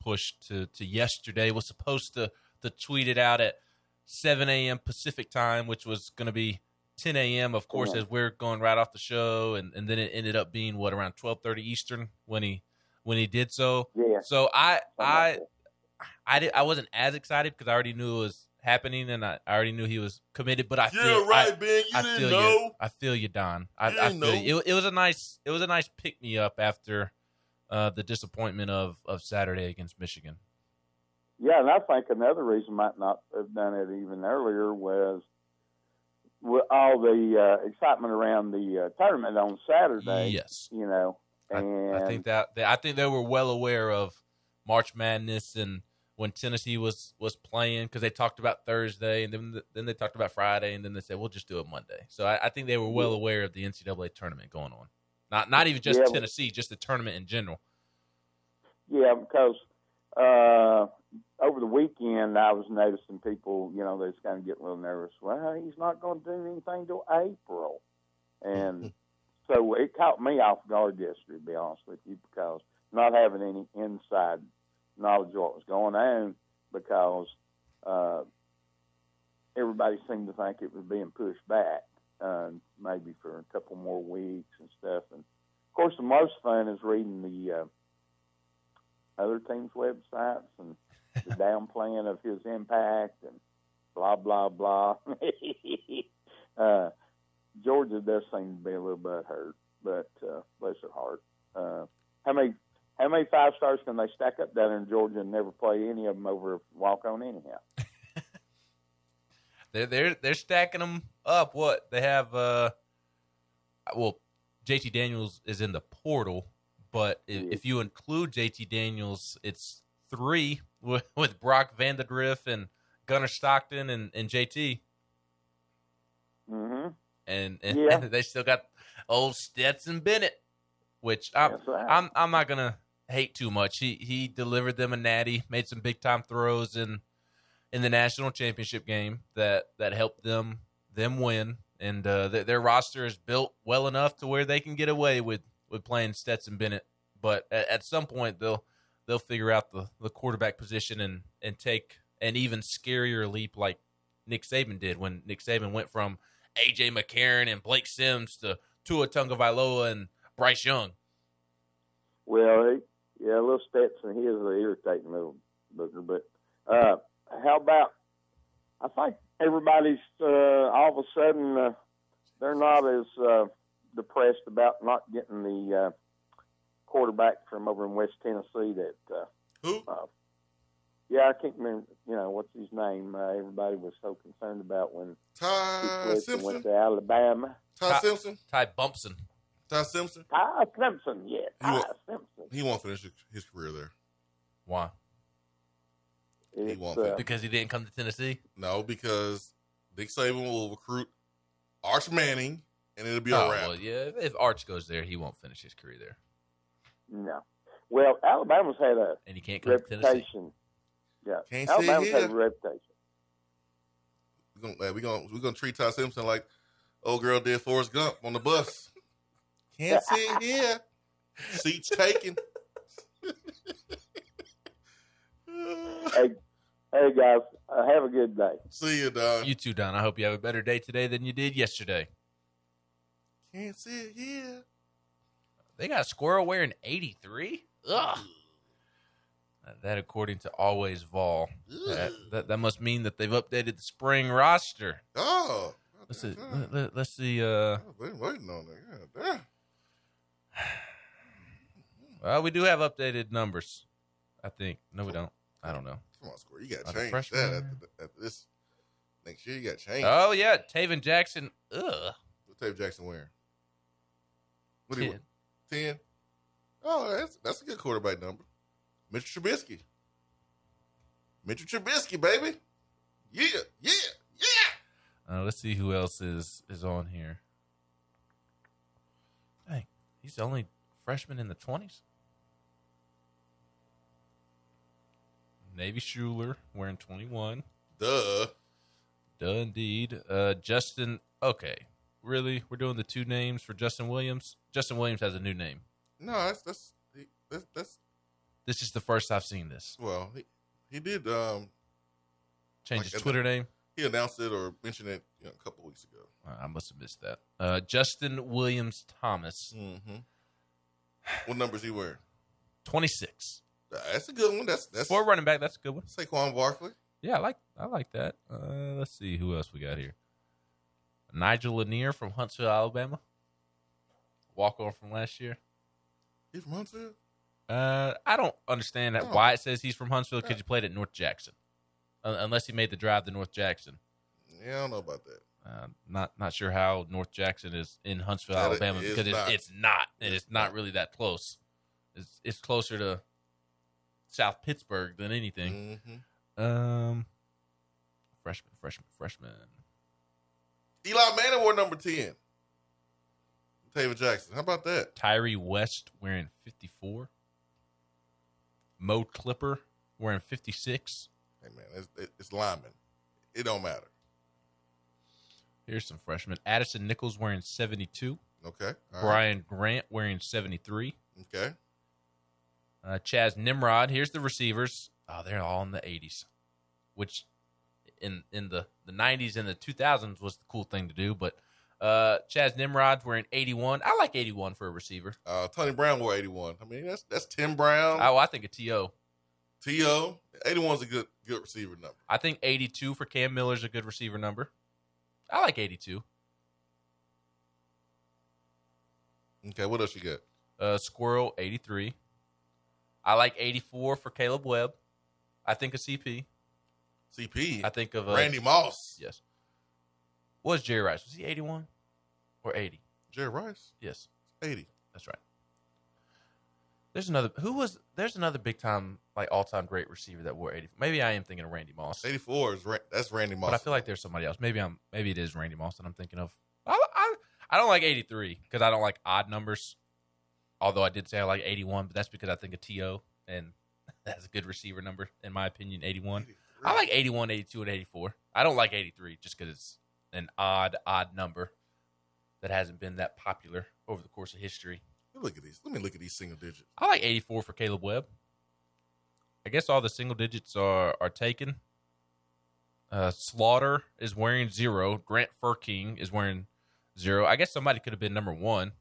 pushed to to yesterday. Was supposed to to tweet it out at 7 a.m. Pacific time, which was going to be 10 a.m. Of course, Yeah. as we're going right off the show, and and then it ended up being what around 12:30 Eastern when he when he did so. Yeah. So I I. I did, I wasn't as excited because I already knew it was happening and I, I already knew he was committed. But I Yeah, feel right, I, Ben. You I didn't feel know. you. I feel you, Don. I, You I didn't feel know. you. It, it was a nice it was a nice pick me up after uh, the disappointment of of Saturday against Michigan. Yeah, and I think another reason might not have done it even earlier was with all the uh, excitement around the uh, tournament on Saturday. Yes. You know, And I think that I think they were well aware of March Madness and when Tennessee was was playing because they talked about Thursday and then then they talked about Friday and then they said we'll just do it Monday. So I, I think they were well aware of the NCAA tournament going on. Not not even just Yeah, Tennessee, just the tournament in general. Yeah, because uh, over the weekend I was noticing people, you know, they was kind of getting a little nervous. Well, he's not going to do anything till April, and so it caught me off guard yesterday. To be honest with you, because not having any inside knowledge of what was going on, because uh, everybody seemed to think it was being pushed back, uh, maybe for a couple more weeks and stuff. And of course, the most fun is reading the. Uh, other teams' websites and the downplaying of his impact and blah blah blah. uh, Georgia does seem to be a little bit hurt, but uh, bless her heart. Uh, how many how many five stars can they stack up down in Georgia and never play any of them over walk on anyhow? They're they're they're stacking them up. What they have? uh Well, JT Daniels is in the portal, but if, if you include JT Daniels, it's three with, with Brock Vandagriff and Gunnar Stockton and, and JT, Mm-hmm. And, and Yeah. they still got old Stetson Bennett, which I'm right. I'm I'm not gonna hate too much. He he delivered them a natty, made some big time throws in in the national championship game that that helped them them win. And uh, their, their roster is built well enough to where they can get away with, with playing Stetson Bennett. But at, at some point they'll they'll figure out the, the quarterback position and, and take an even scarier leap like Nick Saban did when Nick Saban went from AJ McCarron and Blake Sims to Tua Tagovailoa and Bryce Young. Well, he, yeah, a little Stetson, he is an irritating little booger. But uh, how about? I think everybody's uh, all of a sudden uh, they're not as uh, depressed about not getting the uh, quarterback from over in West Tennessee. That uh, who? Uh, yeah, I can't remember. You know what's his name? Uh, everybody was so concerned about when Ty he switched and Simpson? went to Alabama. Ty Simpson? Ty Bumpson. Ty Simpson? Ty Simpson, yeah, He Ty won't, Simpson. he won't finish his, his career there. Why? He won't uh. Because he didn't come to Tennessee? No, because Nick Saban will recruit Arch Manning, and it'll be a Oh, wrap. well, yeah. If Arch goes there, he won't finish his career there. No. Well, Alabama's had a And he can't come to Tennessee. reputation. Yeah, Can't say Alabama's had a here. reputation. We're gonna, we're gonna we're gonna treat Ty Simpson like old girl did Forrest Gump on the bus. Can't sit here. Seats taken. hey, hey guys, uh, have a good day. See you, Don. You too, Don. I hope you have a better day today than you did yesterday. Can't sit here. They got a Squirrel wearing 83? Ugh. That, according to Always Vol. That, that, that must mean that they've updated the spring roster. Oh, Let's see. Let, us see. Uh, been waiting on it. Damn. well, we do have updated numbers. I think. No, we don't. I don't know. Come on, score. You got to change that there? after, the- after this next year. You got to change. Oh yeah, Tayven Jackson. Ugh. What Dave Jackson wearing? What do you Ten. Ten. Oh, that's that's a good quarterback number. Mitchell Trubisky. Mitchell Trubisky, baby. Yeah, yeah, yeah. Uh, let's see who else is is on here. Dang, he's the only freshman in the twenties. Navy Shuler wearing twenty one. Duh. Duh, indeed. Uh, Justin. Okay, really? We're doing the two names for Justin Williams. Justin Williams has a new name. No, that's that's that's that's This is the first I've seen this. well. He he did um Change like, his Twitter the- name. He announced it or mentioned it you know, a couple weeks ago. Uh, I must have missed that. Uh, Justin Williams Thomas, Mm-hmm. What numbers he wearing? twenty six. That's a good one. That's that's For running back, that's a good one. Saquon Barkley. Yeah, I like I like that. Uh, let's see who else we got here. Nigel Lanier from Huntsville, Alabama. Walk on from last year. He's from Huntsville. Uh, I don't understand that Oh. why it says he's from Huntsville because you played at North Jackson, uh, unless he made the drive to North Jackson. Yeah, I don't know about that. Uh, not not sure how North Jackson is in Huntsville, That Alabama, is because it's, not. it's not, and It's it's not not. really that close. It's it's closer to South Pittsburgh than anything. Mhm. Um, freshman, freshman, freshman. Eli Manning wore number 10. Taylor Jackson. How about that? Tyree West wearing fifty four. Mo Clipper wearing fifty six. Hey, man, it's, it's lineman. It don't matter. Here's some freshmen. Addison Nichols wearing seventy two. Okay. All right. Brian Grant wearing seventy three. Okay. Uh, Chaz Nimrod. Here's the receivers. Oh, they're all in the 80s, which in in the the 90s and the 2000s was the cool thing to do. But uh, Chaz Nimrod's wearing 81. I like 81 for a receiver. Uh, Tony Brown wore 81. I mean, that's that's Tim Brown. Oh, I think a To. T.O. 81 is a good good receiver number. I think 82 for Cam Miller's a good receiver number. I like 82. Okay, what else you got? Uh, Squirrel 83. I like 84 for Kaleb Webb. I think of CP. CP. I think of uh, Randy Moss. Yes. Was Jerry Rice? Was he 81 or 80? Jerry Rice. Yes. 80. That's right. There's another who was there's another big time like all time great receiver that wore 80. Maybe I am thinking of Randy Moss. 84 is that's Randy Moss. But I feel like there's somebody else. Maybe I'm maybe it is Randy Moss that I'm thinking of. I I, I don't like 83 because I don't like odd numbers. Although I did say I like 81, but that's because I think of To and that's a good receiver number in my opinion. 81. I like 81, 82, and 84. I don't like 83 just because it's an odd odd number that hasn't been that popular over the course of history. Let me look at these. Let me look at these single digits. I like 84 for Kaleb Webb. I guess all the single digits are are taken. Uh, Slaughter is wearing zero. Grant Furking is wearing zero. I guess somebody could have been number one.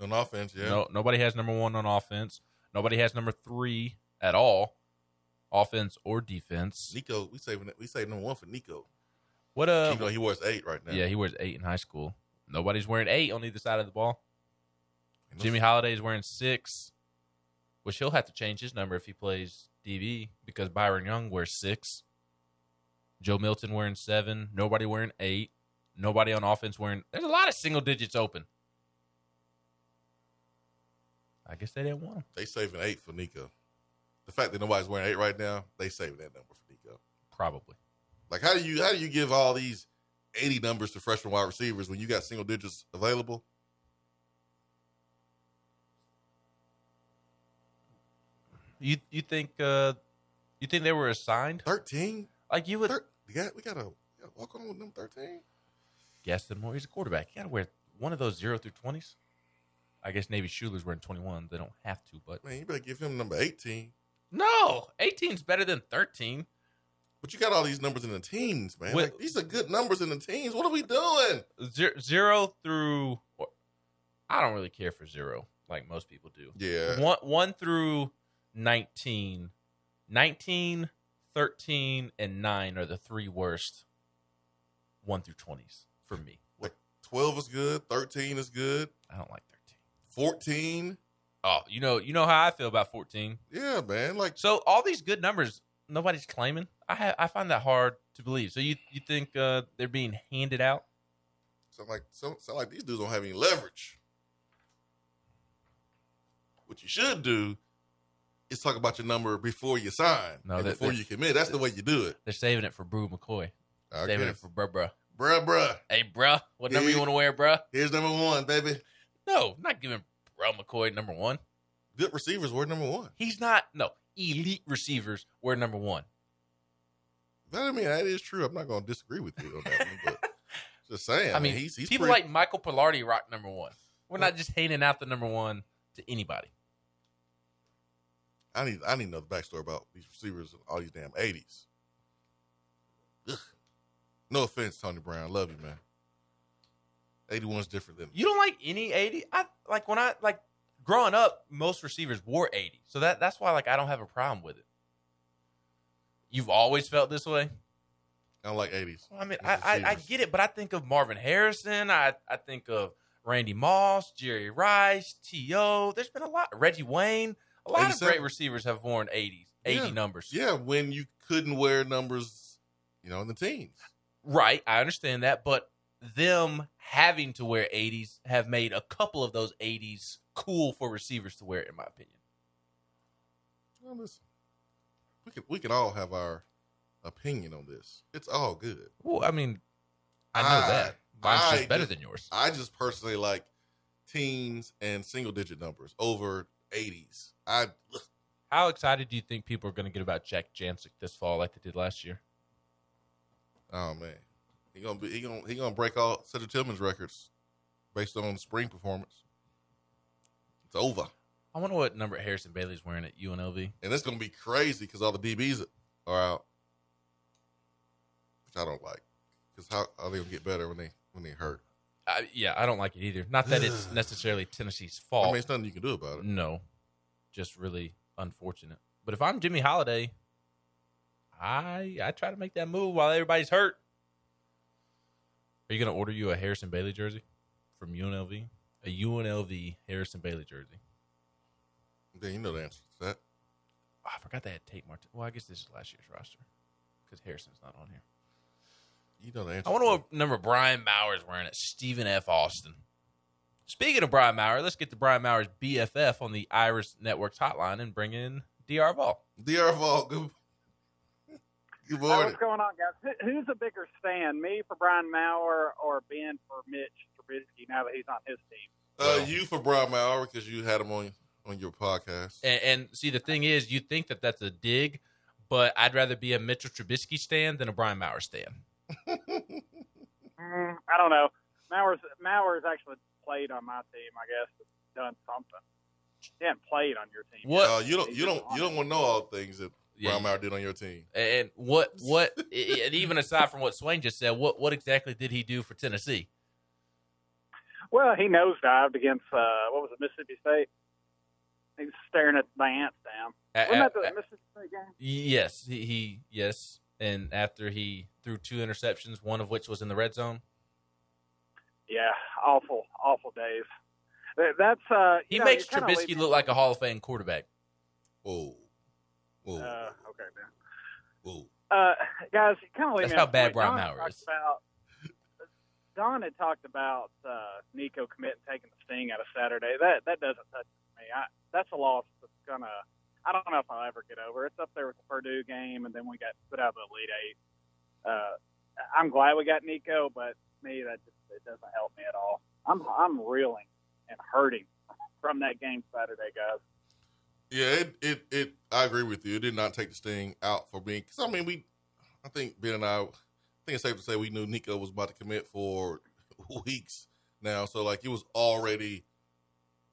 On offense, yeah. No, nobody has number one on offense. Nobody has number three at all, offense or defense. Nico, we saving. We saving number one for Nico. What uh? Though he wears eight right now. Yeah, he wears eight in high school. Nobody's wearing eight on either side of the ball. Jimmy Holiday is wearing six, which he'll have to change his number if he plays DB because Byron Young wears six. Joe Milton wearing seven. Nobody wearing eight. Nobody on offense wearing. There's a lot of single digits open. I guess they didn't want them. They saving eight for Nico. The fact that nobody's wearing eight right now, they saving that number for Nico. Probably. Like how do you how do you give all these eighty numbers to freshman wide receivers when you got single digits available? You you think uh you think they were assigned thirteen? Like you would? Thir- we got we got to walk on with them thirteen. Gaston Moore, he's a quarterback. You got to wear one of those zero through twenties. I guess Navy Shuler's wearing twenty one. They don't have to, but Man, you better give him number eighteen. no, 18's better than thirteen. But you got all these numbers in the teens, man. What- Like, these are good numbers in the teens. What are we doing? Zero, zero through. I don't really care for zero like most people do. Yeah. One one through 19. 19, 13, and nine are the three worst. One through twenties for me. Like twelve is good. Thirteen is good. I don't like thirteen. Fourteen. Oh, you know, you know how I feel about fourteen. Yeah, man. Like So all these good numbers, nobody's claiming. I ha- I find that hard to believe. So you you think uh, they're being handed out? sound like sound, sound like these dudes don't have any leverage. What you should do is talk about your number before you sign. No, that- before you commit. That's the way you do it. They're saving it for Bru McCoy. I saving it for bruh bruh. Bruh, bruh. Hey bruh, what number you want to wear, bruh? Here's number one, baby. No, not giving bruh McCoy number one. Good receivers were number one. He's not. No, elite receivers were number one. I mean, that is true. I'm not going to disagree with you on that one, but just saying. I mean, he's, he's people pretty- like Michael Pilardi rock number one. We're not just handing out the number one to anybody. I need I need to know the backstory about these receivers and all these damn eighties. No offense, Tony Brown. Love you, man. Eighty one's different than You don't like any 80? I like when I like growing up, most receivers wore 80. So that that's why like I don't have a problem with it. You've always felt this way? I don't like eighties. Well, I mean, I, I, I get it, but I think of Marvin Harrison. I, I think of Randy Moss, Jerry Rice, T.O. There's been a lot. Reggie Wayne. A lot of great receivers have worn 80s, 80 Yeah. numbers. Yeah, when you couldn't wear numbers, you know, in the teens. Right, I understand that, but them having to wear 80s have made a couple of those 80s cool for receivers to wear, in my opinion. Well, listen, we can we can all have our opinion on this. It's all good. Well, I mean, I know that. Mine's I just better just- than yours. I just personally like teens and single digit numbers over 80s. I How excited do you think people are going to get about Jack Jancek this fall, like they did last year? oh man, he gonna be he gonna he gonna break all Cedric Tillman's records based on spring performance. It's over, I wonder what number Harrison Bailey's wearing at UNLV. and it's gonna be crazy because all the DBs are out, which I don't like. Because how are they gonna get better when they when they hurt? I, yeah, I don't like it either. Not that it's necessarily Tennessee's fault. I mean, it's nothing you can do about it. No, just really unfortunate. But if I'm Jimmy Holiday, I I try to make that move while everybody's hurt. Are you going to order you a Harrison Bailey jersey from UNLV? A UNLV Harrison Bailey jersey. Then you know the answer to that. Oh, I forgot they had Tate Martin. Well, I guess this is last year's roster because Harrison's not on here. You know the answer. I wonder what number Brian Maurer is wearing at Stephen F. Austin. Speaking of Brian Maurer, let's get to Brian Maurer's BFF on the Iris Networks hotline and bring in Dr. Vol. Dr. Vol, good, good Hey, what's going on, guys? Who's a bigger stand, me for Brian Maurer or Ben for Mitch Trubisky now that he's on his team? Uh, you for Brian Maurer because you had him on on your podcast. And, and see, the thing is, you think that that's a dig, but I'd rather be a Mitchell Trubisky stand than a Brian Maurer stand. Mm, I don't know. Maurer's Maurer's actually played on my team, I guess. Done something. He hasn't played on your team. What? Uh, you don't you don't you don't want to know all the things that Yeah. Brian Maurer did on your team. And what what and even aside from what Swain just said, what what exactly did he do for Tennessee? Well, he nosedived against uh, what was it, Mississippi State? He was staring at the ants down. Uh, Wasn't that uh, the Mississippi State game? Yes, he, he yes, and after he threw two interceptions, one of which was in the red zone. Yeah, awful, awful days. That's uh. He know, makes you Trubisky look like a Hall of Fame quarterback. Oh, oh, Uh, okay, man. oh. Uh, guys, you kind of That's me how bad point. Brian Don is. About, Don had talked about uh, Nico committing taking the sting out of Saturday. That that doesn't touch me. I, that's a loss that's gonna. I don't know if I'll ever get over. It's up there with the Purdue game, and then we got put out of the Elite Eight. Uh, I'm glad we got Nico, but me that just it doesn't help me at all. I'm I'm reeling and hurting from that game Saturday, guys. Yeah, it, it it I agree with you. It did not take the sting out for me because I mean we, I think Ben and I, I think it's safe to say we knew Nico was about to commit for weeks now. So like it was already,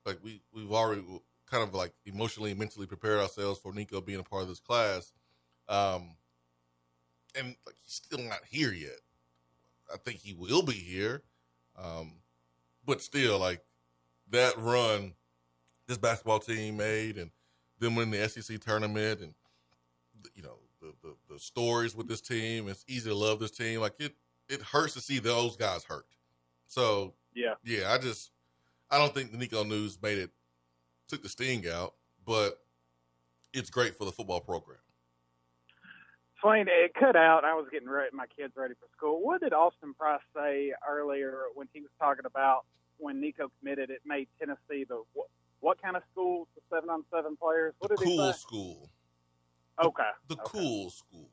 like we we've already kind of like emotionally and mentally prepared ourselves for Nico being a part of this class, um, and like he's still not here yet. I think he will be here, um, but still like that run this basketball team made and then winning the SEC tournament and you know the, the the stories with this team. It's easy to love this team. Like it it hurts to see those guys hurt. So Yeah. yeah, I just I don't think the Nico news made it took the sting out, but it's great for the football program. Swain, it cut out. I was getting ready, my kids ready for school. What did Austin Price say earlier when he was talking about when Nico committed? It made Tennessee the what, what kind of school? The seven on seven players. What The did he cool say? school. Okay. The cool school.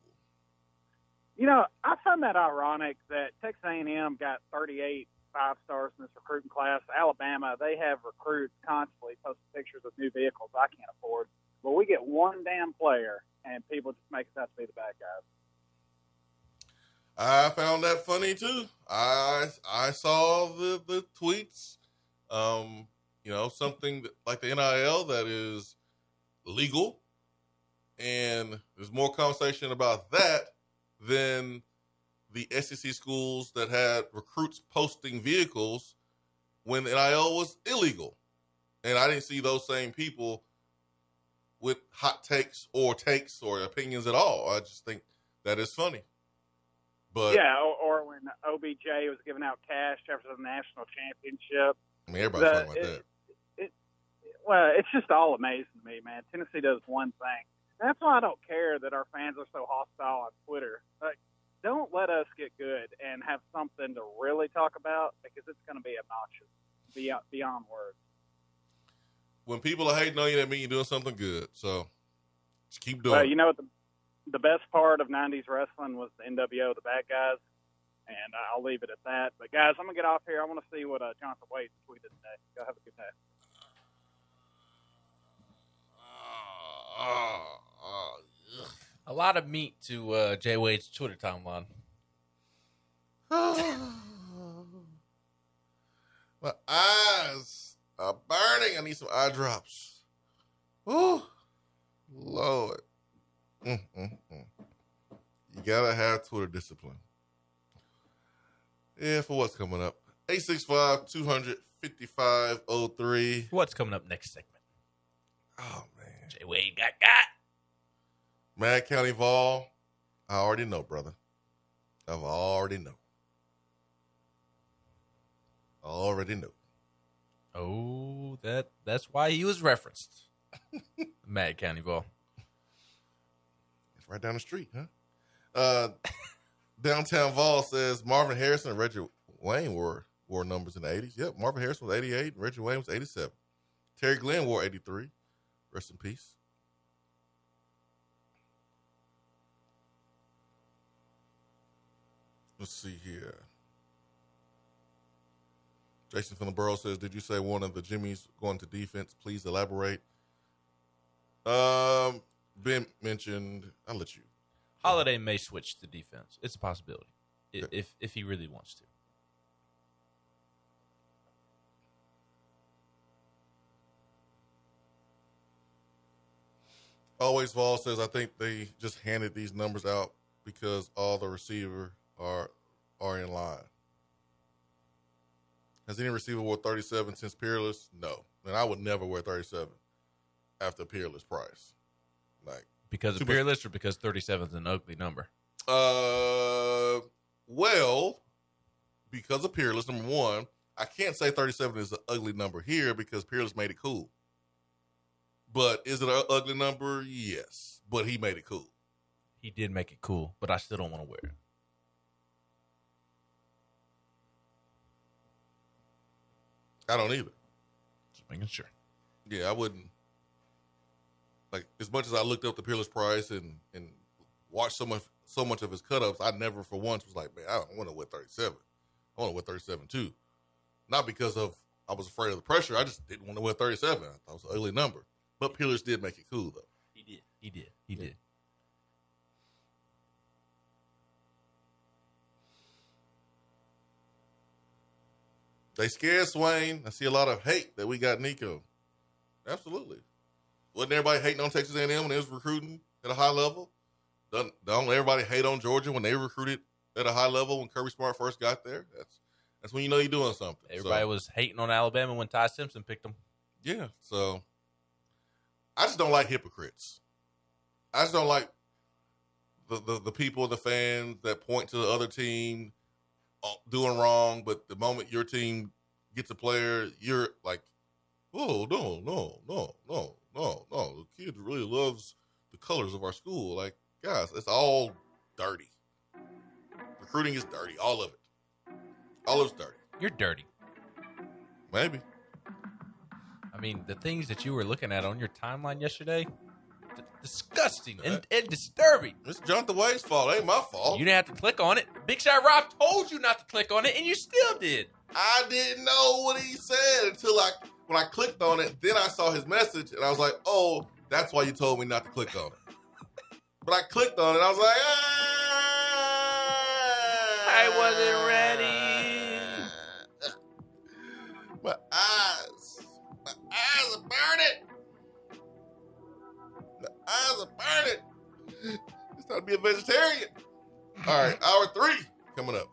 You know, I find that ironic that Texas A&M got 38 five stars in this recruiting class. Alabama, they have recruits constantly posting pictures of new vehicles I can't afford. But we get one damn player, and people just make us out to be the bad guys. I found that funny too. I I saw the the tweets. Um, you know, something that, like the NIL that is legal, and there's more conversation about that than the SEC schools that had recruits posting vehicles when NIL was illegal. And I didn't see those same people with hot takes or takes or opinions at all. I just think that is funny. But yeah, or, or when OBJ was giving out cash after the national championship. I mean, everybody's The- talking about that. It, well, it's just all amazing to me, man. Tennessee does one thing. That's why I don't care that our fans are so hostile on Twitter. Like, don't let us get good and have something to really talk about because it's going to be obnoxious beyond beyond words. When people are hating on you, that means you're doing something good. So just keep doing. Well, it. you know what the the best part of '90s wrestling was the NWO, the bad guys, and I'll leave it at that. But guys, I'm gonna get off here. I want to see what uh, Jonathan Wade tweeted today. Go have a good day. A lot of meat to uh, Jay Wade's Twitter timeline. My eyes are burning. I need some eye drops. Oh, Lord. Mm, mm, mm. You gotta have Twitter discipline. Yeah, for what's coming up. 865 255 03. What's coming up next segment? Oh, man. Jay Wade got got. Mad County Vol. I already know, brother. I've already know. I already know. Oh, that that's why he was referenced. Mad County Vol. It's right down the street, huh? Uh, Downtown Vol says Marvin Harrison and Reggie Wayne wore wore numbers in the 80s. Yep, Marvin Harrison was 88 and Reggie Wayne was 87. Terry Glenn wore 83. Rest in peace. Let's see here. Jason from the Borough says, "Did you say one of the Jimmys going to defense? Please elaborate." Um, Ben mentioned. I'll let you. Holiday may switch to defense. It's a possibility i- if if he really wants to. Always Vol says, "I think they just handed these numbers out because all the receiver are are in line." Has any receiver wore 37 since Peerless? No. And I would never wear 37 after Peerless Price. Like Because of Too much- Peerless or because 37 is an ugly number? Uh, well, because of Peerless, number one, I can't say 37 is an ugly number here because Peerless made it cool. But is it an ugly number? Yes. But he made it cool. He did make it cool, but I still don't want to wear it. I don't either. Just making sure. Yeah, I wouldn't. Like as much as I looked up the Peerless Price and and watched so much so much of his cut-ups, I never for once was like, man, I don't want to wear 37. I want to wear 37 too. Not because of I was afraid of the pressure. I just didn't want to wear 37. I thought it was an ugly number. But Peerless did make it cool though. He did. He did. He did. They scared Swain. I see a lot of hate that we got Nico. Absolutely. Wasn't everybody hating on Texas A&M when they was recruiting at a high level? Don't, don't everybody hate on Georgia when they recruited at a high level when Kirby Smart first got there? That's that's when you know you're doing something. Everybody So, was hating on Alabama when Ty Simpson picked them. yeah. So I just don't like hypocrites. I just don't like the, the, the people, the fans that point to the other team Uh, doing wrong, but the moment your team gets a player, you're like, oh no, no, no, no, no, no. The kid really loves the colors of our school. Like, guys, it's all dirty. Recruiting is dirty, all of it. All of it's dirty. You're dirty. Maybe. I mean, the things that you were looking at on your timeline yesterday, disgusting and, and disturbing. It's Jonathan Wade's fault. It ain't my fault. You didn't have to click on it. Big Shot Rob told you not to click on it, and you still did. I didn't know what he said until I when I clicked on it. Then I saw his message and I was like, "Oh, that's why you told me not to click on it." But I clicked on it. I was like, ah, I wasn't ready. "My eyes, my eyes are burning. Eyes are burning." It's time to be a vegetarian. All right, hour three coming up.